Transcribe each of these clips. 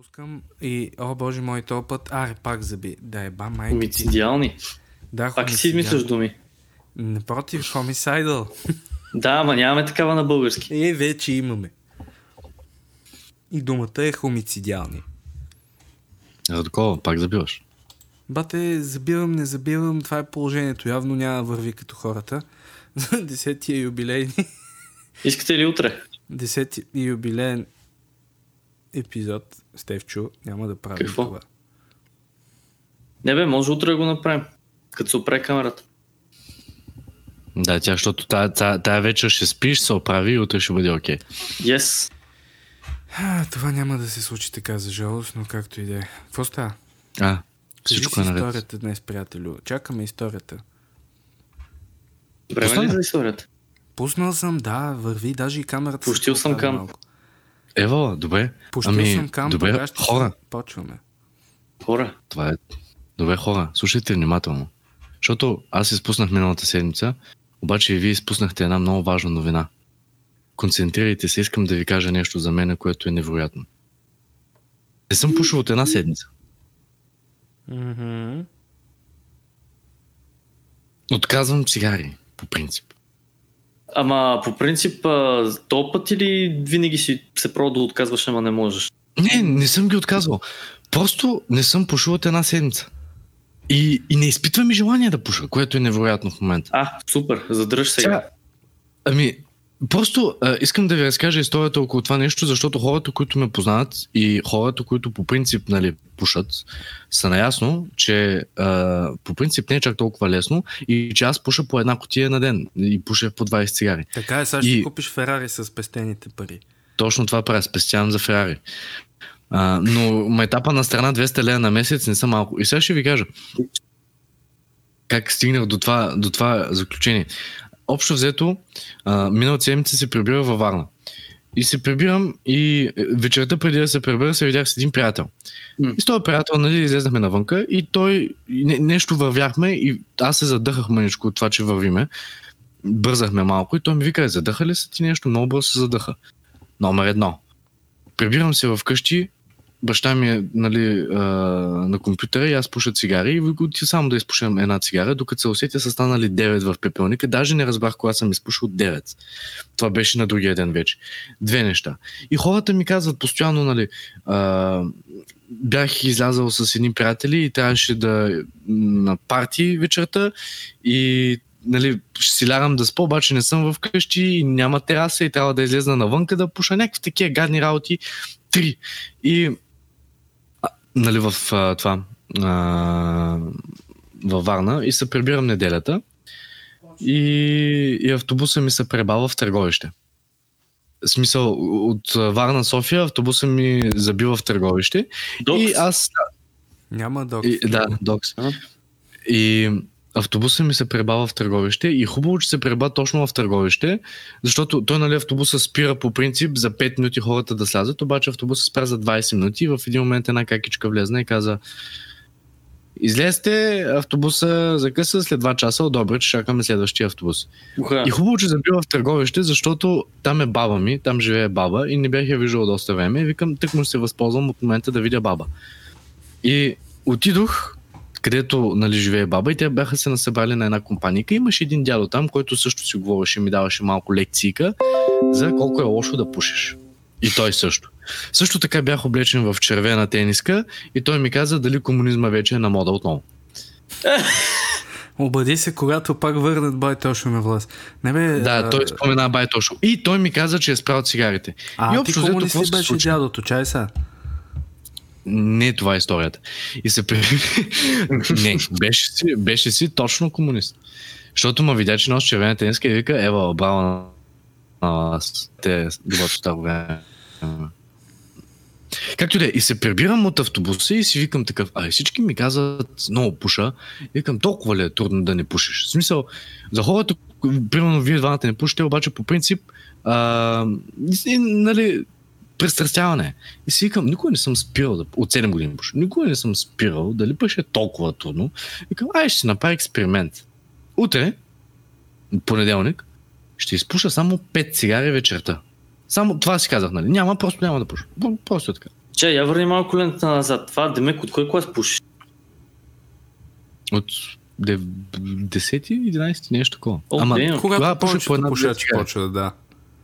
Пускам и, о боже мой, този път, аре, пак заби. Да е ба, майка. Homicidiални. Да, Пак си измисляш думи. Напротив, homicidal. Да, ама нямаме такава на български. Е, вече имаме. И думата е хомицидиални. За такова, пак забиваш. Бате, забивам, не забивам, това е положението. Явно няма върви като хората. Десетия юбилей. Искате ли утре? Десети юбилеен епизод, Стевчо, няма да правим Какво? това. Не бе, може утре да го направим. Като се опре камерата. Да, тя, защото тая, тая, тая вечер ще спиш, се оправи и утре ще бъде окей. Yes. А, това няма да се случи така за жалост, но както и да е. Какво става? А, всичко си е наред. историята днес, приятелю. Чакаме историята. Време ли за историята? Пуснал съм, да, върви, даже и камерата. Пущил съм кам. малко. Ево, добре. Пущил ами, съм кам, добре, ще хора, почваме. Хора. това е... Добре, хора, слушайте внимателно. Защото аз изпуснах миналата седмица, обаче и вие изпуснахте една много важна новина. Концентрирайте се, искам да ви кажа нещо за мен, което е невероятно. Не съм пушил от една седмица. Отказвам цигари, по принцип. Ама по принцип, то път или винаги си се пробва да отказваш, ама не можеш? Не, не съм ги отказвал. Просто не съм пушил от една седмица. И, и не изпитвам и желание да пуша, което е невероятно в момента. А, супер, задръж сега. Сега, ами, просто а, искам да ви разкажа историята около това нещо, защото хората, които ме познават и хората, които по принцип нали, пушат, са наясно, че а, по принцип не е чак толкова лесно и че аз пуша по една котия на ден и пуша по 20 цигари. Така е, сега ще И- купиш Ферари с пестените пари. Точно това правя, спестявам за Ферари. А, но майтапа на страна 200 лева на месец не са малко. И сега ще ви кажа как стигнах до това, до това заключение. Общо взето, а, миналата седмица се прибирах във Варна. И се прибирам и е, вечерта преди да се прибера се видях с един приятел. М. И с този приятел нали, излезнахме навънка и той не, нещо вървяхме и аз се задъхах мъничко от това, че вървиме. Бързахме малко и той ми вика, задъха ли се ти нещо? Много бързо се задъха. Номер едно. Прибирам се вкъщи, баща ми е нали, а, на компютъра и аз пуша цигари и отида само да изпушам една цигара, докато се усетя са станали 9 в пепелника. Даже не разбрах кога съм изпушил 9. Това беше на другия ден вече. Две неща. И хората ми казват постоянно, нали, а, бях излязал с едни приятели и трябваше да на парти вечерта и нали, ще си лягам да спа, обаче не съм вкъщи и няма тераса и трябва да излезна навънка да пуша някакви такива гадни работи. Три. И нали, в а, това а, във Варна и се прибирам неделята и, и автобуса ми се пребава в Търговище. В смисъл, от Варна София автобуса ми забива в Търговище Докс. и аз Няма док. и, да, докс. А? И автобуса ми се пребава в търговище и хубаво, че се преба точно в търговище, защото той, нали, автобуса спира по принцип за 5 минути хората да слязат, обаче автобуса спря за 20 минути и в един момент една какичка влезна и каза Излезте, автобуса закъса след 2 часа, добре, че чакаме следващия автобус. Уха. И хубаво, че забива в търговище, защото там е баба ми, там живее баба и не бях я виждал доста време. И викам, тък му се възползвам от момента да видя баба. И отидох, където нали, живее баба и те бяха се насъбрали на една компания. Имаше един дядо там, който също си говореше, ми даваше малко лекцийка за колко е лошо да пушиш. И той също. Също така бях облечен в червена тениска и той ми каза дали комунизма вече е на мода отново. Обади се, когато пак върнат бай точно на власт. Не бе, Да, а, той спомена бай точно. И той ми каза, че е спрял цигарите. и А, ти общо взето, комунист ли беше случи? дядото? Чай са. Не, това е историята. И се. Не, беше си, беше си точно комунист. Защото ме видя, че носи червена тениска и вика, ева, браво на вас. Те доброто време. Както да е, и се прибирам от автобуса и си викам такъв, а всички ми казват много пуша. И викам, толкова ли е трудно да не пушиш? В смисъл, за хората, примерно вие двамата не пушите, обаче по принцип, а, и, нали, пристрастяване. И си викам, никога не съм спирал да, от 7 години пуша. Никога не съм спирал, дали пък ще е толкова трудно. Викам, ай ще си направя експеримент. Утре, понеделник, ще изпуша само 5 цигари вечерта. Само това си казах, нали? Няма, просто няма да пуша. Про- Просто е така. Че, я върни малко лента назад. Това, Демек, от кой клас пушиш? От 10-11 нещо такова. О, Ама damn. Когато пуша повечето по една пушачи цигари. почват, да.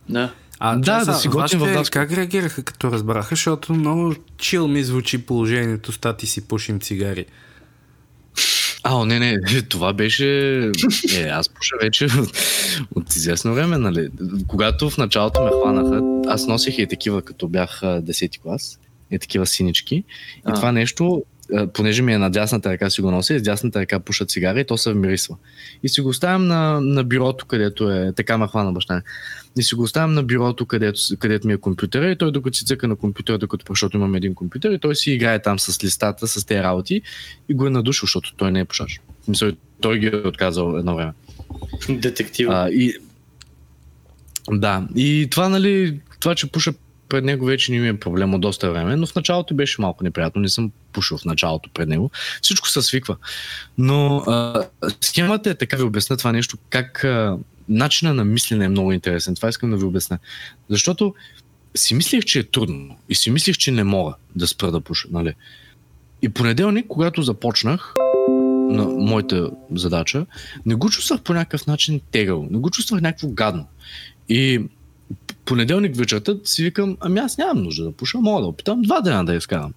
Да. А, Да, чакай да сега, си готин в Даско. Как реагираха като разбраха, защото много чил ми звучи положението, стати си пушим цигари. А, не, не, това беше... Е, аз пуша вече от, известно време, нали. Когато в началото ме хванаха, аз носех и такива, като бях а, 10 клас, и такива синички. И А. това нещо, понеже ми е на дясната ръка си го нося, и с дясната ръка пуша цигара и то се вмирисва. И си го оставям на, на бюрото, където е... Така ме хвана баща. И си го оставям на бюрото, където, където ми е компютъра и той докато си цъка на компютъра, докато защото имам един компютър и той си играе там с листата, с тези работи и го е надушил, защото той не е пушач. Смисъл, той ги е отказал едно време. Детектива. А, и... Да, и това, нали, това, че пуша пред него вече не ми е проблем от доста време, но в началото беше малко неприятно. Не съм пушил в началото пред него. Всичко се свиква. Но а, схемата е така ви обясня това нещо, как а, начина на мислене е много интересен. Това искам да ви обясня. Защото си мислех, че е трудно и си мислех, че не мога да спра да пуша. Нали? И понеделник, когато започнах на моята задача, не го чувствах по някакъв начин тегъл, не го чувствах някакво гадно. И понеделник вечерта си викам, ами аз нямам нужда да пуша, мога да опитам два дена да я изкарам.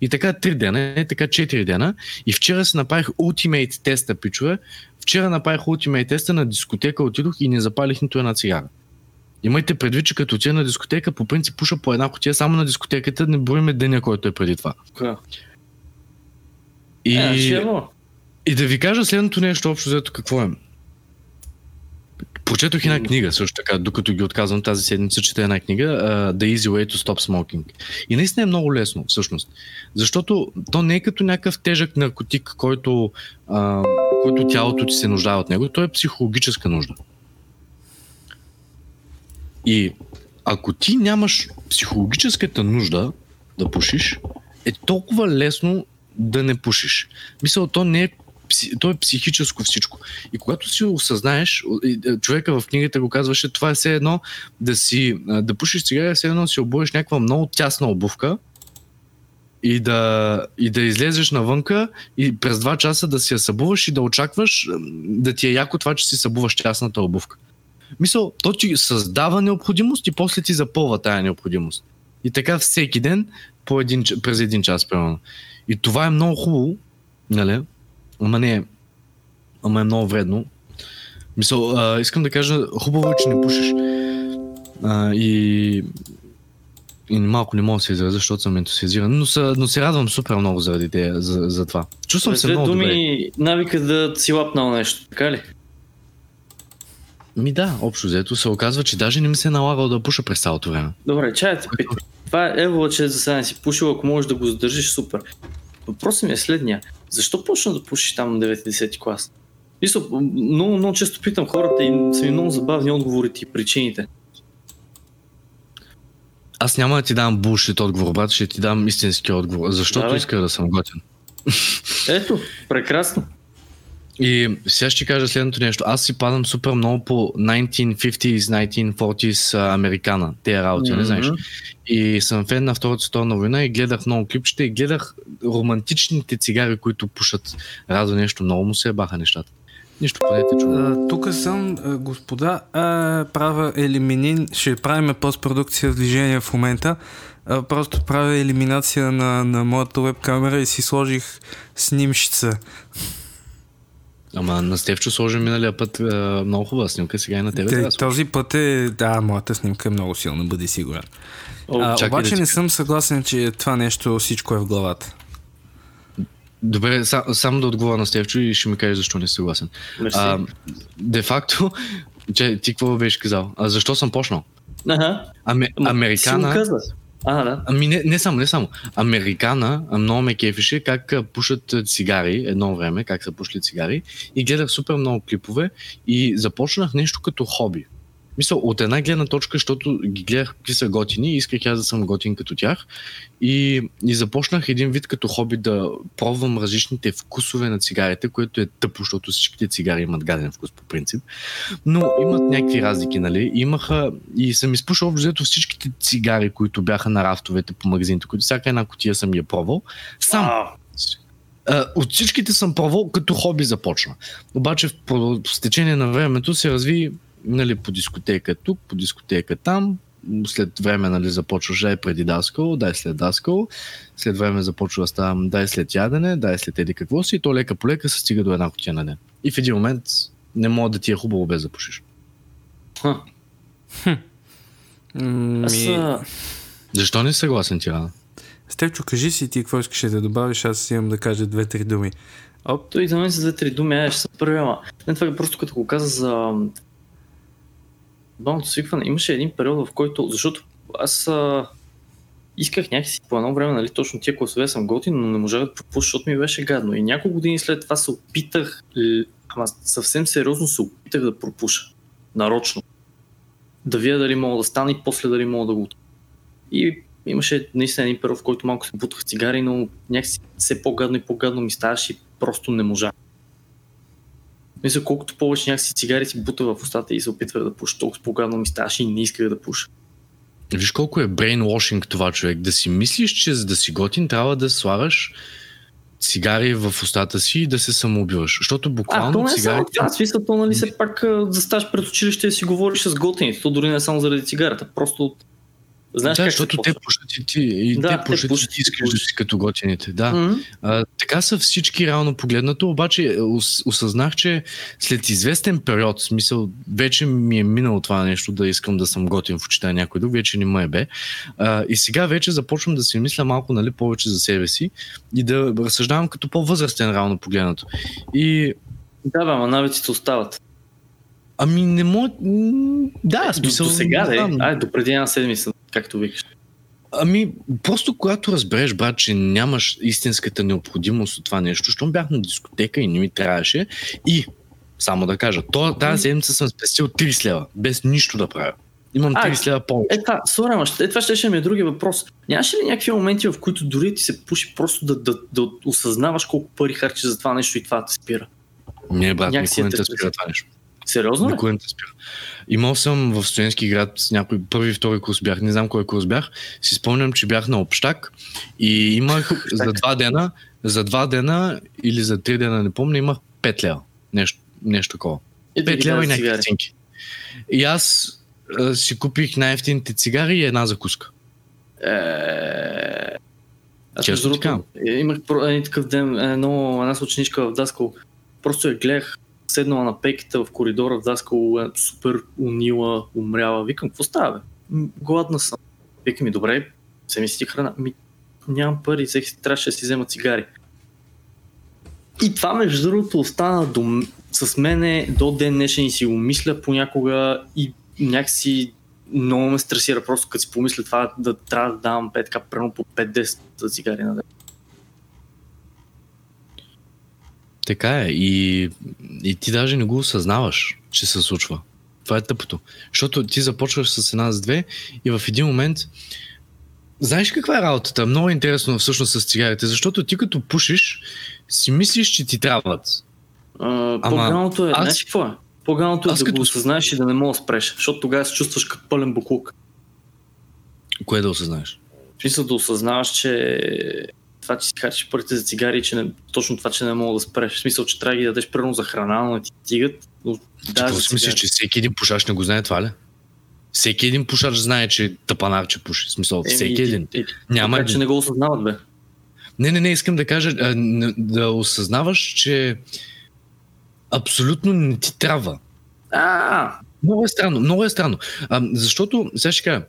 И така три дена, и така четири дена. И вчера си направих ултимейт теста, пичове. Вчера направих ултимейт теста на дискотека, отидох и не запалих нито една цигара. Имайте предвид, че като отида на дискотека, по принцип пуша по една котия, само на дискотеката не броиме деня, който е преди това. Кога? И... Е, ще е мога. И да ви кажа следното нещо общо взето какво е. Прочетох една книга също така, докато ги отказвам тази седмица, чета една книга uh, The Easy Way to Stop Smoking. И наистина е много лесно, всъщност. Защото то не е като някакъв тежък наркотик, който, uh, който тялото ти се нуждае от него. То е психологическа нужда. И ако ти нямаш психологическата нужда да пушиш, е толкова лесно да не пушиш. Мисъл, то не е то е психическо всичко. И когато си осъзнаеш, е, човека в книгата го казваше, това е все едно да си, да пушиш цигари, е все едно да си обуеш някаква много тясна обувка и да, и да излезеш навънка и през два часа да си я събуваш и да очакваш да ти е яко това, че си събуваш тясната обувка. Мисъл, то ти създава необходимост и после ти запълва тая необходимост. И така всеки ден по един, през един час, примерно. И това е много хубаво, нали? Ама не. Ама е много вредно. Мисъл, а, искам да кажа, хубаво е, че не пушиш. А, и, и малко не мога да се изразя, защото съм ентусиазиран, но, са, но се радвам супер много заради те, за, за това. Чувствам С се много добре. думи, навика да си лапнал нещо, така ли? Ми да, общо взето се оказва, че даже не ми се е налагал да пуша през цялото време. Добре, чай те питам. Това е ево, че за сега не си пушил, ако можеш да го задържиш, супер. Въпросът ми е следния. Защо почна да пушиш там 9-10 клас? Мисля, много, много често питам хората и са ми много забавни отговорите и причините. Аз няма да ти дам булшит отговор, брат, ще ти дам истински отговор, защото Давай. исках да съм готин. Ето, прекрасно. И сега ще кажа следното нещо. Аз си падам супер много по 1950s, 1940s а, американа. Те работи, не знаеш. И съм фен на Втората световна война и гледах много клипчета и гледах романтичните цигари, които пушат. Радо нещо, много му се баха нещата. Нищо падете чува. Тук съм, господа, а, правя елиминин, ще правим постпродукция в движение в момента. А, просто правя елиминация на, на моята веб камера и си сложих снимщица. Ама на Стевчо сложи миналия път а, много хубава снимка, сега и на тебе. Те, да този път е, да, моята снимка е много силна, бъди сигурен. О, А, обаче да не съм съгласен, че това нещо всичко е в главата. Добре, са, само да отговоря на Стевчо и ще ми кажеш защо не си съгласен. мерси. А, де факто, че, ти какво беше казал? А, защо съм почнал? Аха. Аме, Ама, Си американа... казваш. А, да. Ами не, не само, не само. Американа много ме кефеше как пушат цигари едно време, как са пушли цигари и гледах супер много клипове и започнах нещо като хоби. Мисля, от една гледна точка, защото ги гледах какви са готини и исках аз да съм готин като тях. И, и започнах един вид като хоби да пробвам различните вкусове на цигарите, което е тъпо, защото всичките цигари имат гаден вкус по принцип. Но имат някакви разлики, нали? Имаха и съм изпушил общо всичките цигари, които бяха на рафтовете по магазините, които всяка една котия съм я пробвал. Сам. От всичките съм пробвал, като хоби започна. Обаче в, в течение на времето се разви нали, по дискотека тук, по дискотека там, след време нали, започваш дай преди даскал, дай след даскал, след време започва да ставам дай след ядене, дай след еди какво си и то лека по лека се стига до една котия на ден. И в един момент не мога да ти е хубаво без да пушиш. Аз, Защо не си съгласен ти, Рана? Степчо, кажи си ти какво искаш да добавиш, аз имам да кажа две-три думи. Оп, той за мен са две-три думи, аз ще се първи, ама не това е просто като го каза за балното свикване. Имаше един период, в който, защото аз а, исках някакси по едно време, нали, точно тия класове съм готин, но не можах да пропуша, защото ми беше гадно. И няколко години след това се опитах, ама съвсем сериозно се опитах да пропуша. Нарочно. Да видя дали мога да стане и после дали мога да го И имаше наистина един период, в който малко се бутах цигари, но някакси все по-гадно и по-гадно ми ставаше и просто не можа. Мисля, колкото повече някакси цигари си бута в устата и се опитвах да пуша, толкова по-гадно ми ставаше и не исках да пуша. Виж колко е брейнвошинг това човек. Да си мислиш, че за да си готин трябва да слагаш цигари в устата си и да се самоубиваш. Защото А, то буквално не е само това. Смисъл, то нали все пак засташ пред училище и си говориш с готените. То дори не е само заради цигарата. Просто знаеш да, как защото те почва. пушат и ти, и Да, те те пушат, и пушат, ти искаш да си като готините. Да. М. А, така са всички реално погледнато, обаче е, ос- осъзнах, че след известен период, смисъл, вече ми е минало това нещо да искам да съм готин в очите на някой друг, вече не ме е бе. А, и сега вече започвам да си мисля малко нали, повече за себе си и да разсъждавам като по-възрастен реално погледнато. И Да, бе, ама навиците остават. Ами не мога... Да, смисъл... до сега, да знам. Ай, до преди една седмица, както викаш. Ами, просто когато разбереш, брат, че нямаш истинската необходимост от това нещо, щом бях на дискотека и не ми трябваше и, само да кажа, то, тази седмица съм спестил 30 лева, без нищо да правя. Имам А, 30 лева повече. Е, това, сори, ама, е, това ще, ще ми е другия въпрос. Нямаше ли някакви моменти, в които дори ти се пуши просто да, да, да осъзнаваш колко пари харчиш за това нещо и това те спира? Не, брат, някакси никога не е те спира това нещо. Сериозно? Никога не те спира. Имал съм в студентски град с някой първи, втори курс бях, не знам кой курс бях. Си спомням, че бях на общак и имах за два дена, за два дена или за три дена, не помня, имах 5 лева. Нещо, нещо такова. И да 5 ги лева и някакви цинки. И аз а, си купих най-ефтините цигари и една закуска. Е... Аз между другото, е, имах един такъв ден, едно, една съученичка в Даскал, просто я гледах, седнала на пейката в коридора в Даскал, е, супер унила, умряла. Викам, какво става, бе? Гладна съм. Вика ми, добре, се ми си храна. Ми, нямам пари, всеки си трябваше да си взема цигари. И това, между другото, остана до, с мене до ден днешен и си го мисля понякога и някакси много ме стресира просто като си помисля това да трябва да давам 5 така прено по 5-10 за цигари на ден. Така е. И, и ти даже не го осъзнаваш, че се случва. Това е тъпото. Защото ти започваш с една с две и в един момент Знаеш каква е работата? Много е интересно всъщност с цигарите, защото ти като пушиш, си мислиш, че ти трябват. А, по-ганото е, аз- знаеш какво е? По-ганото е аз да като- го осъзнаеш и да не можеш да спреш, защото тогава се чувстваш като пълен буклук. Кое да осъзнаеш? Смисъл да осъзнаваш, че това, че си харчиш парите за цигари, че не, точно това, че не мога да спреш. В смисъл, че трябва да ги дадеш прено за храна, но ти стигат. Но да, какво си мислиш, че всеки един пушач не го знае това ли? Всеки един пушач знае, че е тъпанар, че пуши. В смисъл, Еми, всеки и- един. и- Няма Така, че един. не го осъзнават, бе. Не, не, не, искам да кажа, а, да осъзнаваш, че абсолютно не ти трябва. А, Много е странно, много е странно. А, защото, сега ще кажа,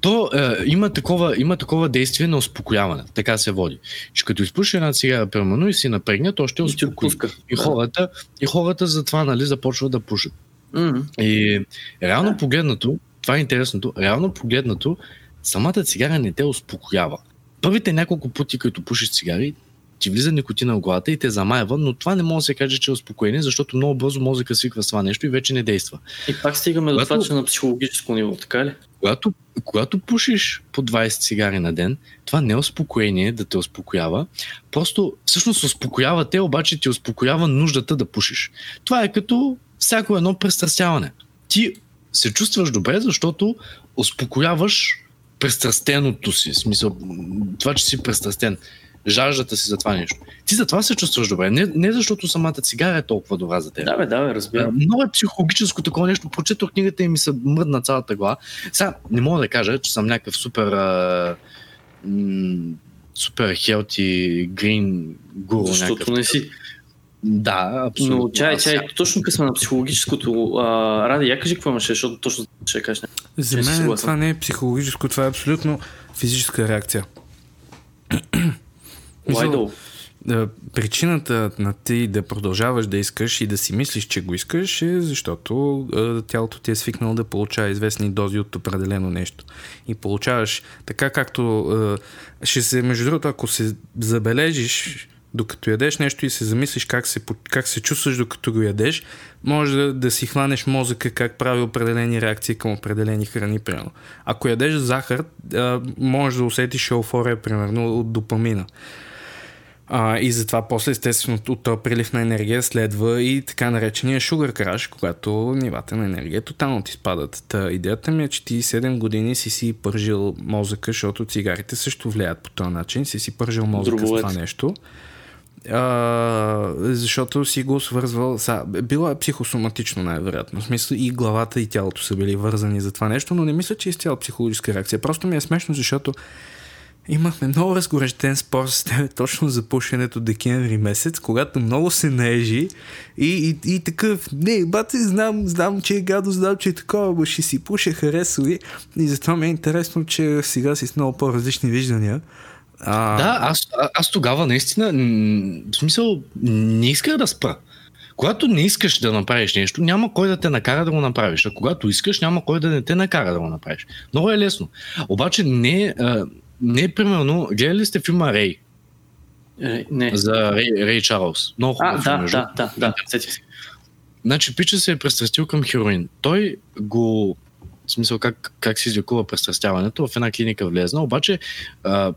то е, има, такова, има такова действие на успокояване, така се води. Че като изпуши една цигара, примерно, и си напрегне, то ще успокои. И хората, и хората затова нали, започват да пушат. М, И реално погледнато, това е интересното, реално погледнато, самата цигара не те успокоява. Първите няколко пъти, като пушиш цигари, ти влиза никотина в главата и те замайва, но това не може да се каже, че е успокоение, защото много бързо мозъка свиква с това нещо и вече не действа. И пак стигаме до Когато- това, че на психологическо ниво, така ли? Когато, когато пушиш по 20 цигари на ден, това не е успокоение да те успокоява. Просто всъщност успокоява те, обаче ти успокоява нуждата да пушиш. Това е като всяко едно престрастяване. Ти се чувстваш добре, защото успокояваш престрастеното си. В смисъл, това, че си престрастен. Жаждата си за това нещо. Ти за това се чувстваш добре. Не, не защото самата цигара е толкова добра за теб. Да, бе, да, бе, разбирам. много е психологическо такова нещо. Прочетох книгата и ми се мръдна цялата глава. Сега не мога да кажа, че съм някакъв супер а, м, супер хелти, грин гуру. Защото някакъв. не си. Да, абсолютно. Но чай, чай, точно като сме на психологическото, а, Ради, я кажи какво имаше, защото точно ще кажеш. За мен това не е психологическо, това е абсолютно физическа реакция. Мисъл. Да, причината на ти да продължаваш да искаш и да си мислиш, че го искаш е защото а, тялото ти е свикнало да получава известни дози от определено нещо. И получаваш така както а, ще се, между другото, ако се забележиш докато ядеш нещо и се замислиш как се, как се чувстваш докато го ядеш, може да, да си хванеш мозъка как прави определени реакции към определени храни, примерно. Ако ядеш захар, а, можеш да усетиш еуфория, примерно, от допамина. А, и затова после естествено от този прилив на енергия следва и така наречения sugar crash, когато нивата на енергия тотално ти спадат. Та идеята ми е, че ти 7 години си си пържил мозъка, защото цигарите също влияят по този начин, си си пържил мозъка Дробовец. с това нещо. А, защото си го свързвал. Са, било е психосоматично най-вероятно. В смисъл и главата и тялото са били вързани за това нещо, но не мисля, че е изцяло психологическа реакция. Просто ми е смешно, защото Имахме много разгорещен спор с теб точно за пушенето декември месец, когато много се наежи и, и, и такъв, не, бате, знам, знам, че е гадо, знам, че е такова, но ще си пуша, харесва и, и затова ми е интересно, че сега си с много по-различни виждания. А, Да, аз, аз тогава наистина, в смисъл, не исках да спра. Когато не искаш да направиш нещо, няма кой да те накара да го направиш. А когато искаш, няма кой да не те накара да го направиш. Много е лесно. Обаче не, не е примерно, гледали сте филма Рей Е, Не. за Рей, Рей Чарлз. Много А, хубав филм, да, между да, да, да, се. Значи, пича се е престрастил към хероин. Той го... В смисъл, как, как се излекува престрастяването, в една клиника влезна, обаче а,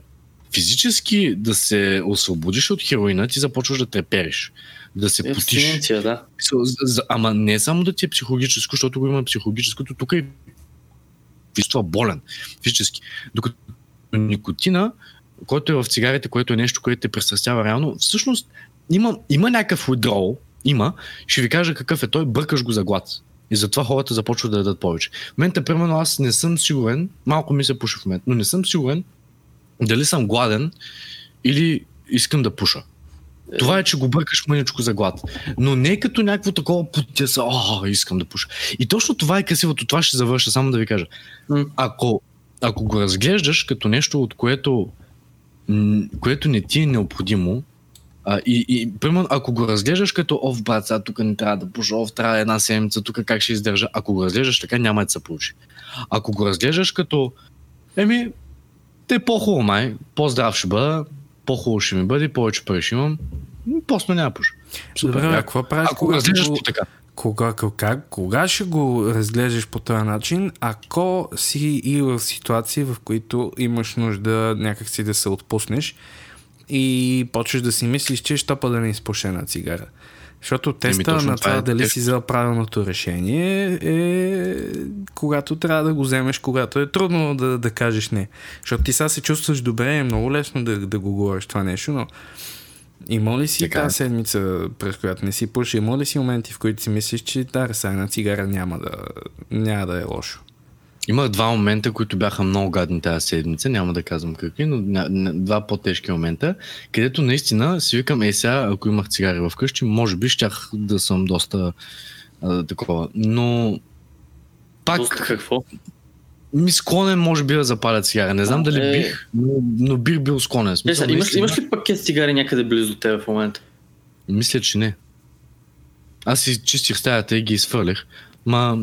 физически да се освободиш от хероина, ти започваш да трепериш, да се потиш. Абстиненция, да. Ама не само да ти е психологическо, защото го има психологическото, тук е физически болен, физически. Докато никотина, който е в цигарите, което е нещо, което те престрастява реално, всъщност има, има някакъв withdrawal, има, ще ви кажа какъв е той, бъркаш го за глад. И затова хората започват да ядат повече. В момента, примерно, аз не съм сигурен, малко ми се пуши в момента, но не съм сигурен дали съм гладен или искам да пуша. Това е, че го бъркаш мъничко за глад. Но не като някакво такова потеса, о, искам да пуша. И точно това е красивото. Това ще завърша, само да ви кажа. Ако, ако го разглеждаш като нещо, от което, което не ти е необходимо, а, и, и примерно, ако го разглеждаш като, ов, брат, сега тук не трябва да пуша, ов, трябва една седмица, тук как ще издържа, ако го разглеждаш така, няма да се получи. Ако го разглеждаш като, еми, те по-хубаво май, по-здрав ще бъда, по-хубаво ще ми бъде, повече пари ще имам, просто няма пуша. Супер, Добре, какво правиш, Ако го разглеждаш по така. Кога, как, кога ще го разглеждаш по този начин, ако си и в ситуации, в които имаш нужда някакси да се отпуснеш и почваш да си мислиш, че ще да не изпуша една цигара. Защото теста точно на това е дали тест. си взел правилното решение е когато трябва да го вземеш, когато е трудно да, да кажеш не. Защото ти сега се чувстваш добре, е много лесно да, да го говориш това нещо, но има ли си Така е. тази седмица, през която не си пуши, има ли си моменти, в които си мислиш, че да, са една цигара няма да, няма да е лошо? Има два момента, които бяха много гадни тази седмица, няма да казвам какви, но два по-тежки момента, където наистина си викам, е сега, ако имах цигари вкъщи, може би щях да съм доста а, такова. Но пак Доста какво? Ми склонен може би да запаля цигара. Не знам А, дали е. бих, но, но бих бил склонен. Смисъл, сега, имаш, имаш ли пакет цигари някъде близо до тебе в момента? Мисля, че не. Аз си чистих стаята и ги изфърлих. Ма,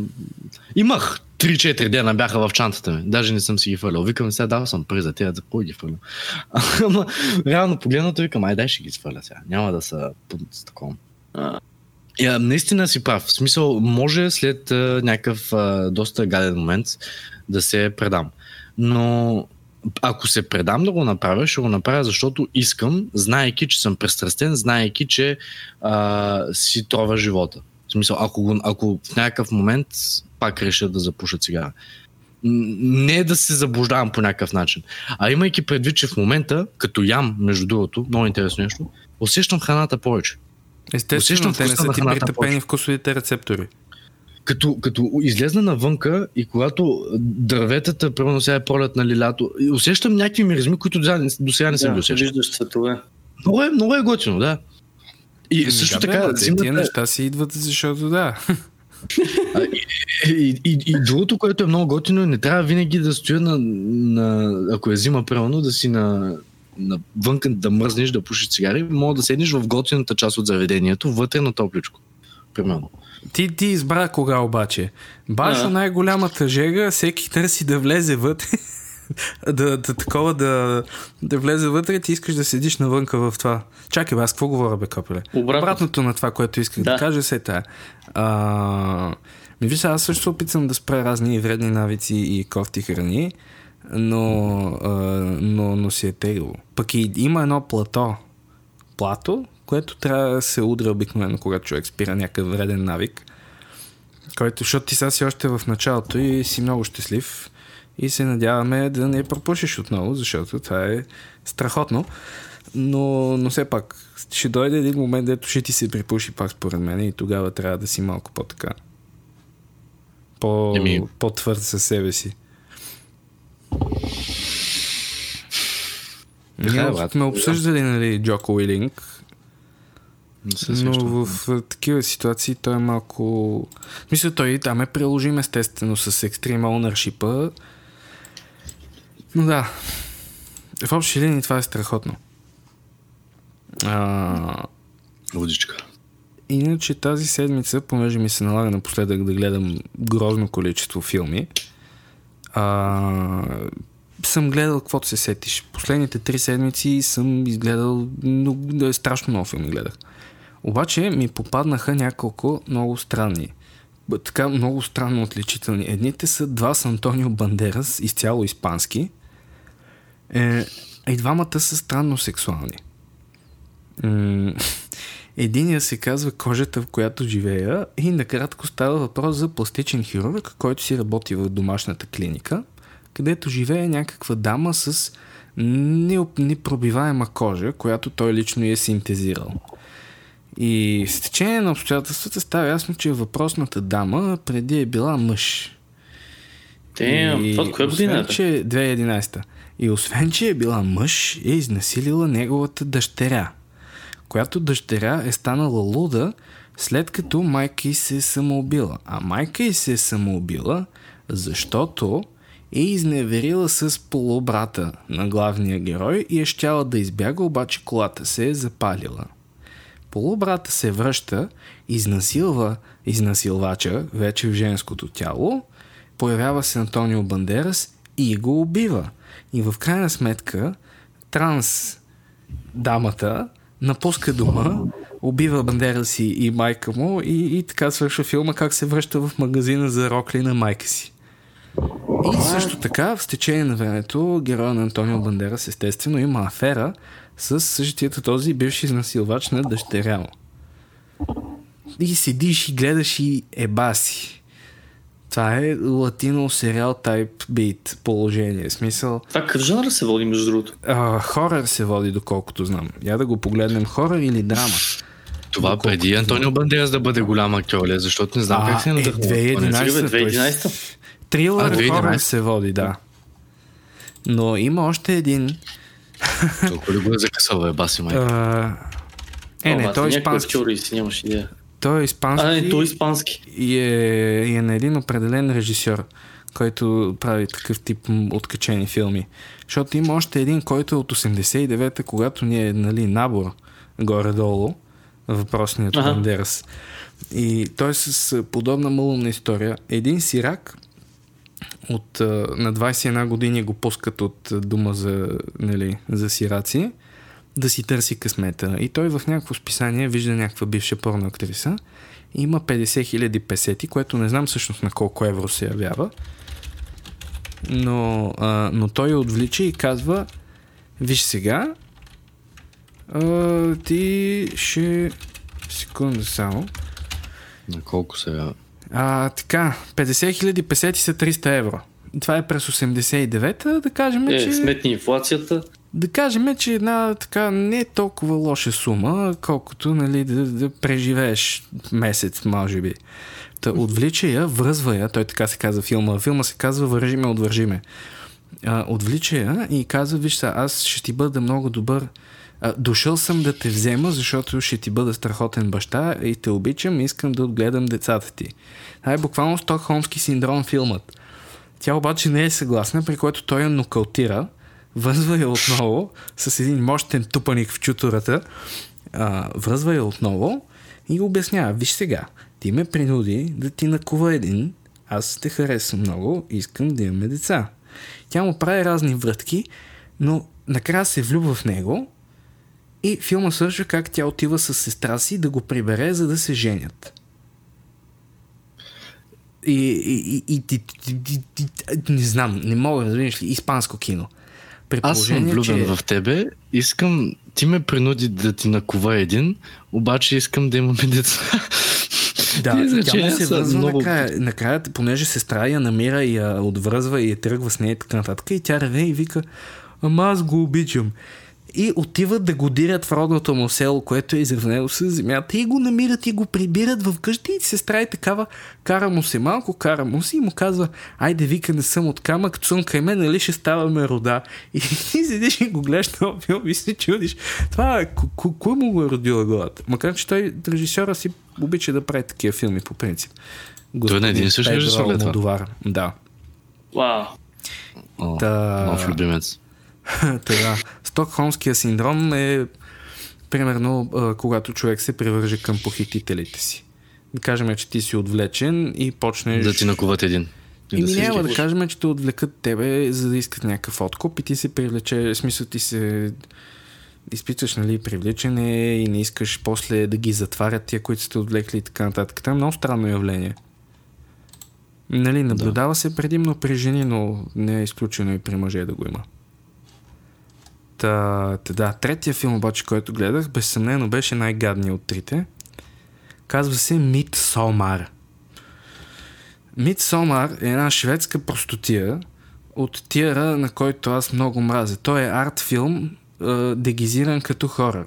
имах 3-4 дена бяха в чантата ми. Даже не съм си ги фърлял. Викам, сега дава съм пари за тези, за кой ги фърлям. Ама, реално погледнато викам, ай дай ще ги сваля сега. Няма да са под такова. А, Я, наистина си прав. В смисъл, може след а, някакъв а, доста гаден момент да се предам. Но ако се предам да го направя, ще го направя, защото искам, знаеки, че съм престрастен, знаеки, че а, си трова живота. В смисъл, ако, го, ако в някакъв момент пак реша да запуша цигара. Не да се заблуждавам по някакъв начин. А имайки предвид, че в момента, като ям, между другото, много интересно нещо, усещам храната повече. Естествено, Усещам те не са ти притъпени вкусовите рецептори. като, като излезна навънка и когато дърветата, примерно сега е пролет на лято, и усещам някакви миризми, които до, до сега не съм ги да, усещал. виждаш цветове. Много е, много е готино, да. И Ами също бе, така, ма, те зимата, Тия неща си идват, защото да. и, и, и, другото, което е много готино, не трябва винаги да стоя на, на ако е зима, примерно, да си на, на вънка да мръзнеш, да пушиш цигари, мога да седнеш в готината част от заведението, вътре на топличко. Примерно. Ти, ти избра кога обаче. Башо Да. най-голямата жега, всеки търси да влезе вътре. да, да, такова да, да влезе вътре, ти искаш да седиш навънка в това. Чакай, бе, аз какво говоря, бе, капеле? Обратно. Обратното на това, което исках да, да Да. кажа, се е тая. А, ми виж, аз също опитвам да спра разни вредни навици и кофти храни, но, а, но, но си е тегло. Пък и има едно плато, плато, което трябва да се удря обикновено, когато човек спира някакъв вреден навик, който, защото ти сега си още в началото и си много щастлив и се надяваме да не пропушиш отново, защото това е страхотно. Но, но все пак, ще дойде един момент, дето ще ти се припуши пак според мен и тогава трябва да си малко по-така. По, по-твърд със себе си. Така Ние брат. сме обсъждали, нали, Джоко Уилинг, но в такива ситуации той е малко... Мисля, той там е приложим естествено с Extreme Ownership. Но да, в общи линии това е страхотно. А, Водичка. иначе тази седмица, понеже ми се налага напоследък да гледам грозно количество филми, а, съм гледал каквото се сетиш. Последните три седмици съм изгледал много, страшно много филми гледах. Обаче ми попаднаха няколко много странни. Така много странно отличителни. Едните са два с Антонио Бандерас, изцяло испански. Е, и двамата са странно сексуални. Единия се казва Кожата, в която живея и накратко става въпрос за пластичен хирург, който си работи в домашната клиника, където живее някаква дама с непробиваема кожа, която той лично е синтезирал. И с течение на обстоятелствата става ясно, че въпросната дама преди е била мъж. Damn, И това от коя година е? че 2011 И освен, че е била мъж, е изнасилила неговата дъщеря, която дъщеря е станала луда, след като майка й се е самоубила. А майка й се е самоубила, защото е изневерила с полубрата на главния герой и е щяла да избяга, обаче колата се е запалила. Полубрата се връща, изнасилва изнасилвача вече в женското тяло, появява се Антонио Бандерас и го убива. И в крайна сметка транс дамата напуска дома, убива Бандерас и, и майка му и, и така свършва филма как се връща в магазина за рокли на майка си. И също така, в течение на времето, героя на Антонио Бандерас естествено има афера с същият този бивши изнасилвач на дъщеря му. И седиш и гледаш и еба си. Това е латино сериал тайп бит положение. Смисъл, Това какъв жанр се води, между другото? а, хорър се води, доколкото знам. Я да го погледнем. Хорър или драма? Това Доколкото преди Антонио Бандерас да бъде голям актьор, ли? защото не знам как се е, надъхва. 2011. Бе, той 2011. Трилър А, 2011. хорър се води, да. Но има още един. Толкова ли го е закъсал, бе, баси май. А, е, не, О, той е испански. актьори си нямаш идея. Той е испански. А, не, той е испански. и е, и е на един определен режисьор, който прави такъв тип откачени филми. Защото има още един, който е от 89-та, когато ни е нали, набор горе-долу, въпросният Ага. Бандерас. И той е с подобна малумна история. Един сирак от, на 21 години го пускат от дума за, нали, за сираци да си търси късмета. И той в някакво списание вижда някаква бивша порно актриса. Има 50 хиляди песети, което не знам всъщност на колко евро се явява. Но, а, но той я отвлича и казва Виж сега, а, ти ще... Секунда само. На колко сега? А, така, 50 хиляди песети са 300 евро. Това е през 89-та, да кажем, Е, че... сметни инфлацията. Да кажем, че една така не е толкова лоша сума, колкото нали, да, да преживееш месец, може би. Та отвлича я, връзва я, той така се казва филма. Филма се казва Вържи ме, отвържи ме. А, отвлича я и казва, виж са, аз ще ти бъда много добър. Дошъл съм да те взема, защото ще ти бъда страхотен баща и те обичам и искам да отгледам децата ти. Това е буквално Стокхолмски синдром филмът. Тя обаче не е съгласна, при което той я нокаутира, връзва я отново с един мощен тупаник в чутурата, а, връзва я отново и обяснява, виж сега, ти ме принуди да ти накува един, аз те харесвам много, искам да имаме деца. Тя му прави разни врътки, но накрая се влюбва в него и филма свършва как тя отива с сестра си да го прибере, за да се женят. И, и, и, и, и, и, и, не знам, не мога да разбираш ли, испанско кино. При Аз съм влюбен че... в тебе, искам, ти ме принуди да ти накова един, обаче искам да имаме деца. Да, тя му се връзва много- накрая, накрая, понеже сестра я намира и я отвръзва и я тръгва с нея и така нататък. И тя реве и вика, ама аз го обичам. И отиват да го дирят в родното му село, което е изравнено с земята и го намират и го прибират в къщи и сестра е такава, кара му се малко, кара му се и му казва, айде вика не съм от камък, цункай ме, нали ще ставаме рода. И ти седиш и го гледаш на филм и се чудиш, това е, ко- ко- кой му го е родила главата? Макар, че той, режисьора си обича да прави такива филми по принцип. Той е на един и Педро режисьор ли е това? Да. Вау. О, Та- Нов любимец. Така, Стокхолмския синдром е примерно когато човек се привърже към похитителите си. Да кажем, че ти си отвлечен и почнеш... Да ти накуват един. И да няма да кажем, че те отвлекат тебе, за да искат някакъв откуп и ти се привлече, в смисъл ти се изпитваш нали, привличане и не искаш после да ги затварят тия, които сте отвлекли и така нататък. Това е много странно явление. Нали, наблюдава се предимно при жени, но не е изключено и при мъже да го има. Та, да, третия филм обаче, който гледах, безсъмнено беше най-гадният от трите. Казва се Midsommar. Midsommar е една шведска простотия от тиера, на който аз много мразя. Той е арт филм, е, дегизиран като хорър.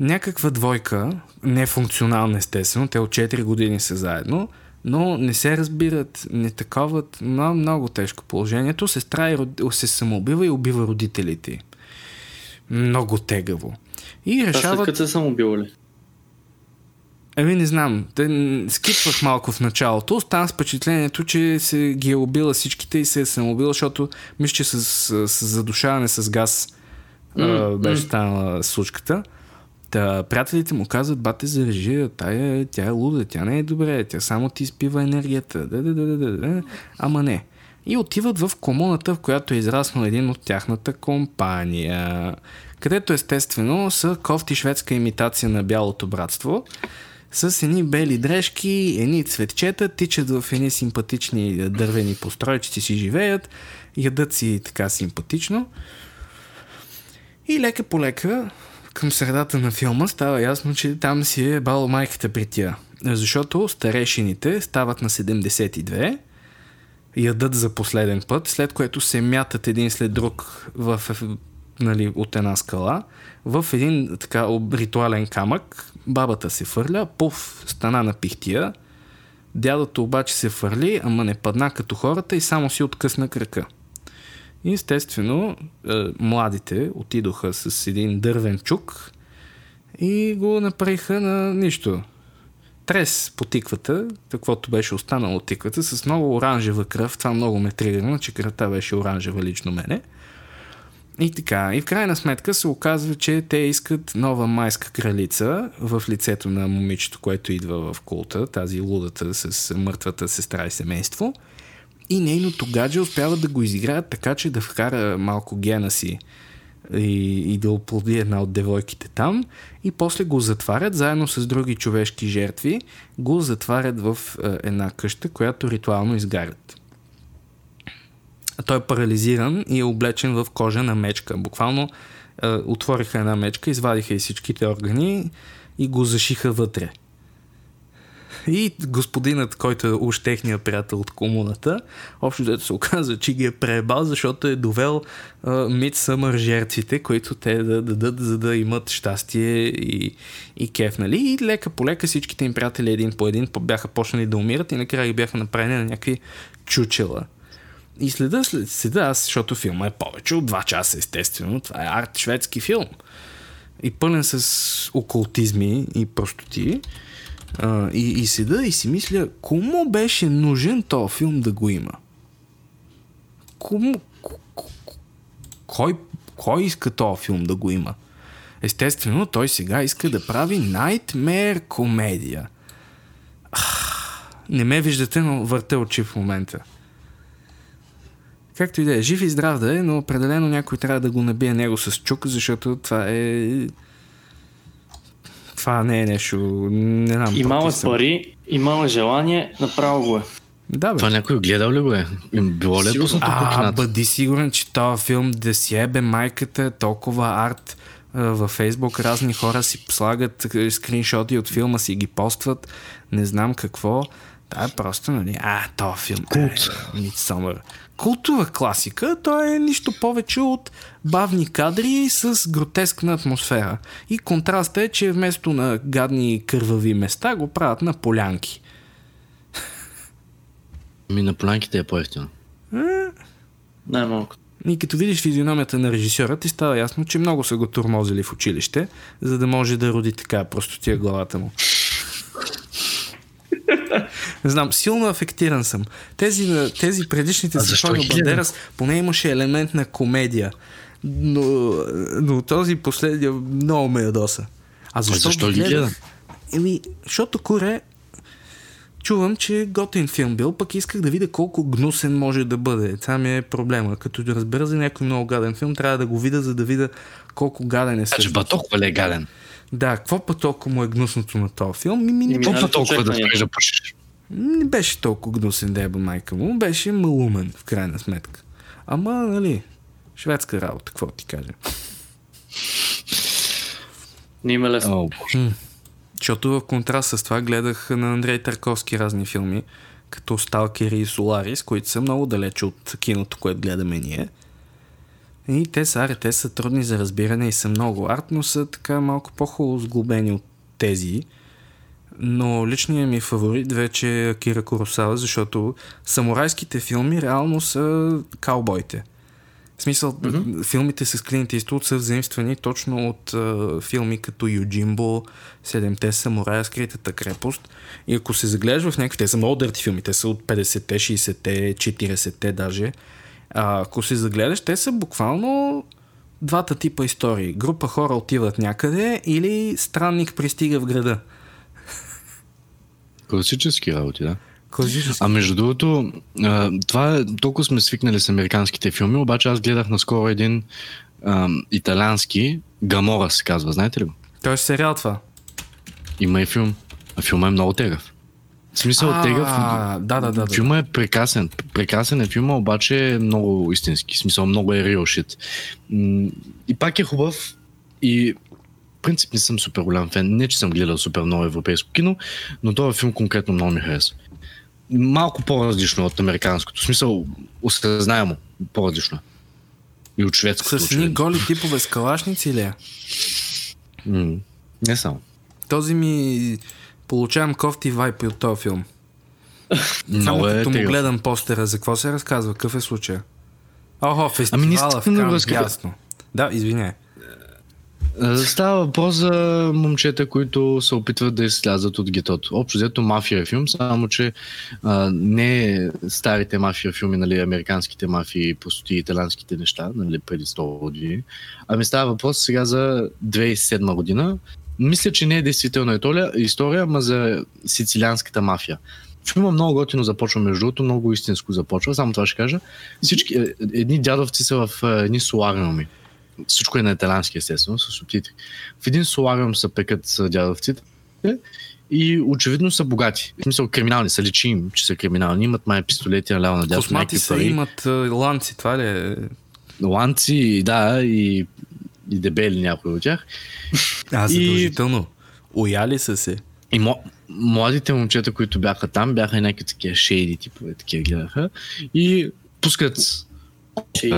Някаква двойка, нефункционална естествено, те от 4 години са заедно, но не се разбират, не таковат, много, много тежко положението. Сестра род... се самоубива и убива родителите. Много тегаво. И Това след решават... като се съм убил ли? Ами не знам, те, скипвах малко в началото, оставам с впечатлението, че се ги е убила всичките и се е самоубила, защото мисля, че с, с, с задушаване с газ М, беше станала случката. Та, приятелите му казват, бате, зарежи, тая, тя е луда, тя не е добре, тя само ти изпива енергията. Да, да, да, да, да. Ама не. И отиват в комуната, в която е израснал един от тяхната компания. Където естествено са кофти шведска имитация на бялото братство с едни бели дрежки, едни цветчета, тичат в едни симпатични дървени постройчици си живеят, ядат си така симпатично. И лека по лека, към средата на филма, става ясно, че там си е бало майката при тия. Защото старешините стават на 72, ядат за последен път, след което се мятат един след друг в, нали, от една скала, в един така ритуален камък, бабата се фърля, пуф, стана на пихтия, дядото обаче се фърли, ама не падна като хората и само си откъсна крака. И естествено, е, младите отидоха с един дървен чук и го направиха на нищо. Трес по тиквата, каквото беше останало от тиквата, с много оранжева кръв. Това много ме тригърна, че кръвта беше оранжева лично мене. И така, и в крайна сметка се оказва, че те искат нова майска кралица в лицето на момичето, което идва в култа, тази лудата с мъртвата сестра и семейство. И нейното гадже успява да го изиграят така, че да вкара малко гена си и, и да оплоди една от девойките там и после го затварят заедно с други човешки жертви, го затварят в е, една къща, която ритуално изгарят. Той е парализиран и е облечен в кожа на мечка. Буквално е, отвориха една мечка, извадиха и всичките органи и го зашиха вътре. И господинът, който е уж техния приятел от комуната, общо дето се оказа, че ги е пребал, защото е довел мид съмър жертвите, които те да дадат, за да имат щастие и, и кеф, нали? И лека по лека всичките им приятели един по един бяха почнали да умират и накрая ги бяха направени на някакви чучела. И следа, след, следа аз, защото филма е повече от 2 часа, естествено. Това е арт шведски филм. И пълен с окултизми и простоти. А, и, и седа и си мисля, кому беше нужен този филм да го има? Кому, кой, кой иска този филм да го има? Естествено, той сега иска да прави Nightmare комедия. Не ме виждате, но върте очи в момента. Както и да е, жив и здрав да е, но определено някой трябва да го набие него с чук, защото това е това не е нещо. Не знам. Имал е пари, е желание, направо го е. Да, бе. Това някой гледал ли го е? Им било ли е пуснато А, бъди сигурен, че този филм да си ебе майката е толкова арт във Фейсбук. Разни хора си слагат скриншоти от филма, си ги постват. Не знам какво. Да, е просто, нали, а, този филм. Култ. Е, Midsommar. Култова класика, той е нищо повече от бавни кадри с гротескна атмосфера. И контрастът е, че вместо на гадни кървави места го правят на полянки. Ми на планките е по-ефтино. Най-малко. И като видиш физиономията на режисьора, ти става ясно, че много са го турмозили в училище, за да може да роди така просто тия главата му. Не знам, силно афектиран съм. Тези, тези предишните А с Антонио? Бандерас поне имаше елемент на комедия. Но, но този последния много ме ядоса. А защо, защо ги гледа? Еми, защото Коре чувам, че готин филм бил, пък исках да видя колко гнусен може да бъде. Това ми е проблема. Като да разбера за някой много гаден филм, трябва да го видя, за да видя колко гаден е Значи всъщност. ба толкова ли е гаден? Да, какво пък толкова му е гнусното на този филм? Ми, ми не, Еми, Какво нали, па толкова да очаквания? спреш да пушиш? Не беше толкова гнусен деба майка му. Беше малумен, в крайна сметка. Ама, нали, шведска работа, какво ти кажа. Не има лесно. О. Защото в контраст с това гледах на Андрей Тарковски разни филми, като Сталкери и Соларис, които са много далече от киното, което гледаме ние. И те са, аре, те са трудни за разбиране и са много арт, но са така малко по-хубаво сглобени от тези. Но личният ми фаворит вече е Акира Куросава, защото самурайските филми реално са каубойте. В смисъл, mm-hmm. филмите с Клинт Иствуд са взаимствани точно от а, филми като Юджимбо, Седемте самурая, Скритата крепост. И ако се загледаш в някакви, те са много дърти филми, те са от 50-те, 60-те, 40-те даже. А, ако се загледаш, те са буквално двата типа истории. Група хора отиват някъде или странник пристига в града. Класически работи, да. Класически. А между другото, това е, толкова сме свикнали с американските филми, обаче аз гледах наскоро един а, италиански, Гамора се казва, знаете ли го? Той е сериал това. Има и филм. А филма е много тегъв. В смисъл А, тегъв. да, да, да. Филма е прекрасен. Прекрасен е филма, обаче е много истински. В смисъл много е real shit. И пак е хубав и принцип не съм супер голям фен. Не, че съм гледал супер много европейско кино, но този филм конкретно много ми хареса. Малко по-различно от американското. В смисъл, осъзнаемо по-различно. И от шведското. С едни голи типове с калашници ли е? Не само. Този ми получавам кофти вайпи от този филм. Само е като му гледам постера, за какво се разказва? Какъв е случай? Охо, Ами фестивала не в Кан, ясно. Да, извиняй. А, Става въпрос за момчета, които се опитват да излязат от гетото. Общо взето мафия е филм, само че а, не старите мафия филми, нали, американските мафии, простоти италянските неща, нали, преди 100 години. Ами става въпрос сега за 2007 година. Мисля, че не е действителна история, история, за сицилианската мафия. Филма много готино започва, между другото, много истинско започва, само това ще кажа. Всички, е, едни дядовци са в е, едни солариуми. Всичко е на италянски, естествено, с субтитри. В един солариум се пекат с дядовците и очевидно са богати. В смисъл криминални, са личи им, че са криминални. Имат май пистолети наляво надясно. Космати са, пари. имат ланци, това ли е? Ланци, да, и, и дебели някои от тях. А, И- задължително. Уяли са се. И мо- младите момчета, които бяха там, бяха някакви такива шейди типове, такива гледаха. И пускат Че...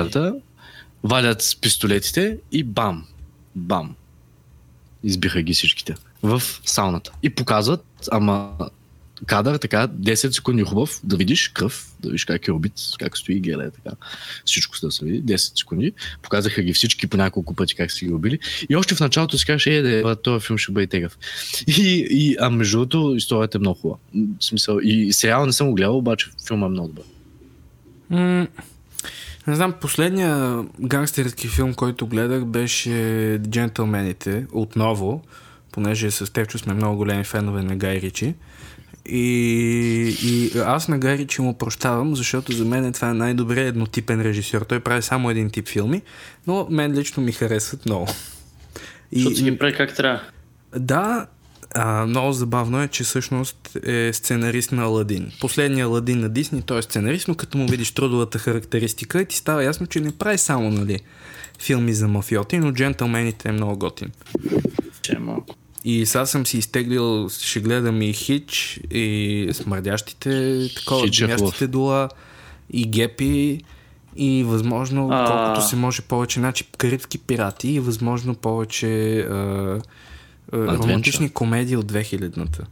валят с пистолетите и бам, бам. Избиха ги всичките в сауната. И показват, ама кадър така 10 секунди хубав, да видиш кръв, да видиш как е убит, как стои геле, така. Всичко се да се види, 10 секунди. Показаха ги всички по няколко пъти как са ги убили. И още в началото си казваш, е, да, този филм ще бъде тегъв. И, и, а между другото, историята е много хубава. В смисъл, и сериал не съм го гледал, обаче филма е много добър. М- не знам, последния гангстерски филм, който гледах беше Джентълмените, отново, понеже с Тевчо сме много големи фенове на Гай Ричи. И, и аз на Гай Ричи му прощавам, защото за мен това е най-добрият еднотипен режисьор. Той прави само един тип филми, но мен лично ми харесват много. Защото си ги прави как трябва. Да, а, много забавно е, че всъщност е сценарист на Аладин. Последният Аладин на Дисни, той е сценарист, но като му видиш трудовата характеристика, ти става ясно, че не прави само нали, филми за мафиоти, но джентълмените е много готин. Че е малко. И сега съм си изтеглил, ще гледам и Хич, и Смърдящите, такова, е. Димящите дула, и Гепи, и възможно, А. колкото се може повече, значи Карибски пирати, и възможно повече а, а, романтични комедии от 2000-та.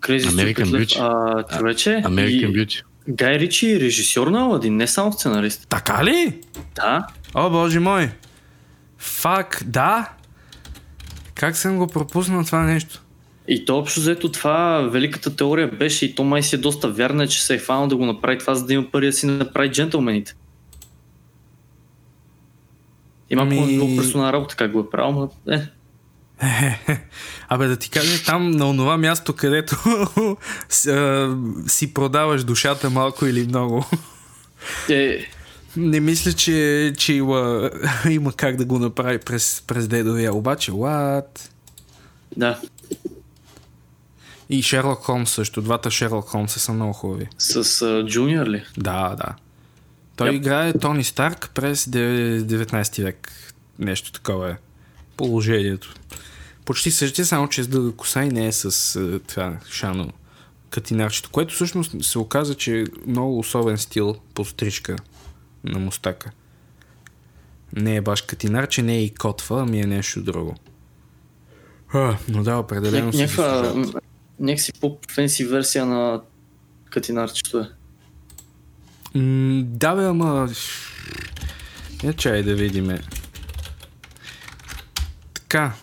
Crazy American Stupid. Beauty. А, човече, American и Beauty. Гай Ричи е режисьор на Аладин, не само сценарист. Така ли? Да, О, боже мой! Фак, да! Как съм го пропуснал това нещо? И то общо взето това великата теория беше и то май си е доста вярна, че се е фанал да го направи това, за да има пари да си направи джентълмените. Има ми... много персонал работа как го е правил, но е. Абе да ти кажа там на онова място, където си продаваш душата малко или много. е Не мисля, че, че има, има как да го направи през, през дедовия. Обаче, what? да, И Шерлок Холмс също. Двата Шерлок Холмса са много хубави. с а, Джуниор ли? Да, да. Той Yep. играе Тони Старк през де- 19 век. Нещо такова е. Положението. Почти същия, само че с дълга коса и не е с е, това шано катинарчето, което всъщност се оказа, че е много особен стил по стрижка на мустака. Не е баш катинарче, не е и котва, ами е нещо друго. А, но да, определено Ня- си някаква някакси по-фенси версия на катинарчето е. М, да бе, ама... Я чай да видиме. Така.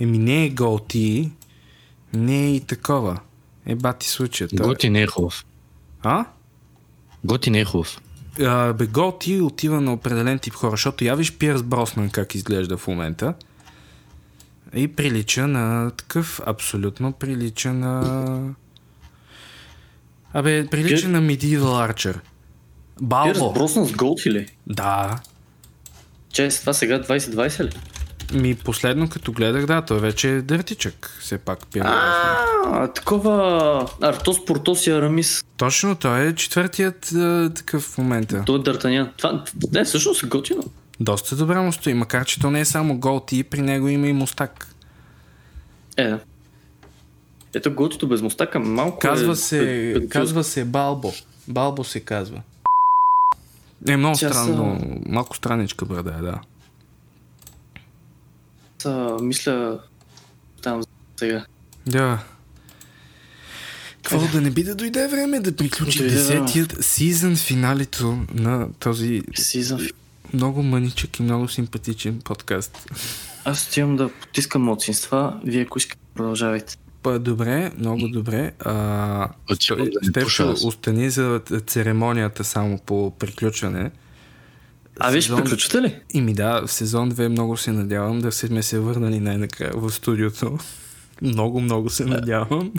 Еми не е голти, не е и такова. Е бати случая. Готи не е хубав. А? Готи не е хубав. а, бе, голти отива на определен тип хора, защото я виж Пирс Броснан как изглежда в момента. И прилича на такъв, абсолютно прилича на... Абе, прилича Пир- на Medieval Archer. Пирс Балбо. Броснан с Голд ли? Да. Че това сега 2020 ли? Ми последно като гледах, да, той вече е дъртичък. Все пак Броснан. А, такова Артос Портос и Арамис. Точно, той е четвъртият а, такъв в момента. Той е Д'Артаньян. Това, не, всъщност е готино. Доста добре му стои, макар че то не е само голти, при него има и мустак. Е, да. Ето готито без мустака малко Казва е... се, казва се Балбо. Балбо се казва. Е, много Тя странно. Малко страничка брада, е, да. Са, мисля... Там сега. Да. Какво да не би да дойде време да приключи Дойде десетият сезън финалито на този Сизън. много мъничък и много симпатичен подкаст. Аз отивам да потискам младсинства. Вие, ако искате, продължавайте. Па, добре, много добре. А, Отивам да остани за церемонията само по приключване. А, вие ще Сезон- приключвате ли? И ми да, в сезон 2 много се надявам да сме се върнали най-накрая в студиото. Много, много се надявам.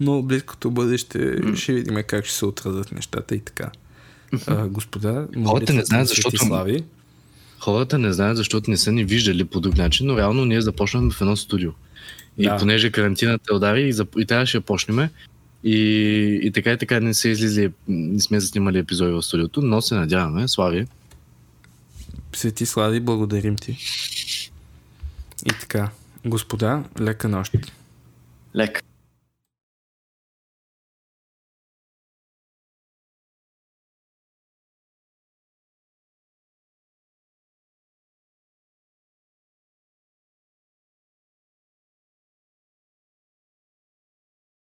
Но близкото бъдеще ще видим как ще се отразят нещата и така. А, господа, Хората не знаят, на защото- Светислави. Хората не знаят, защото не са ни виждали по друг начин, но реално ние започнахме в едно студио. И Да. понеже карантината удари и, зап... и трябваше да почнем, и, и така и така не се излизали, не сме снимали епизоди в студиото, но се надяваме, Слави, Светислави, благодарим ти. И така, господа, лека нощ. Лек.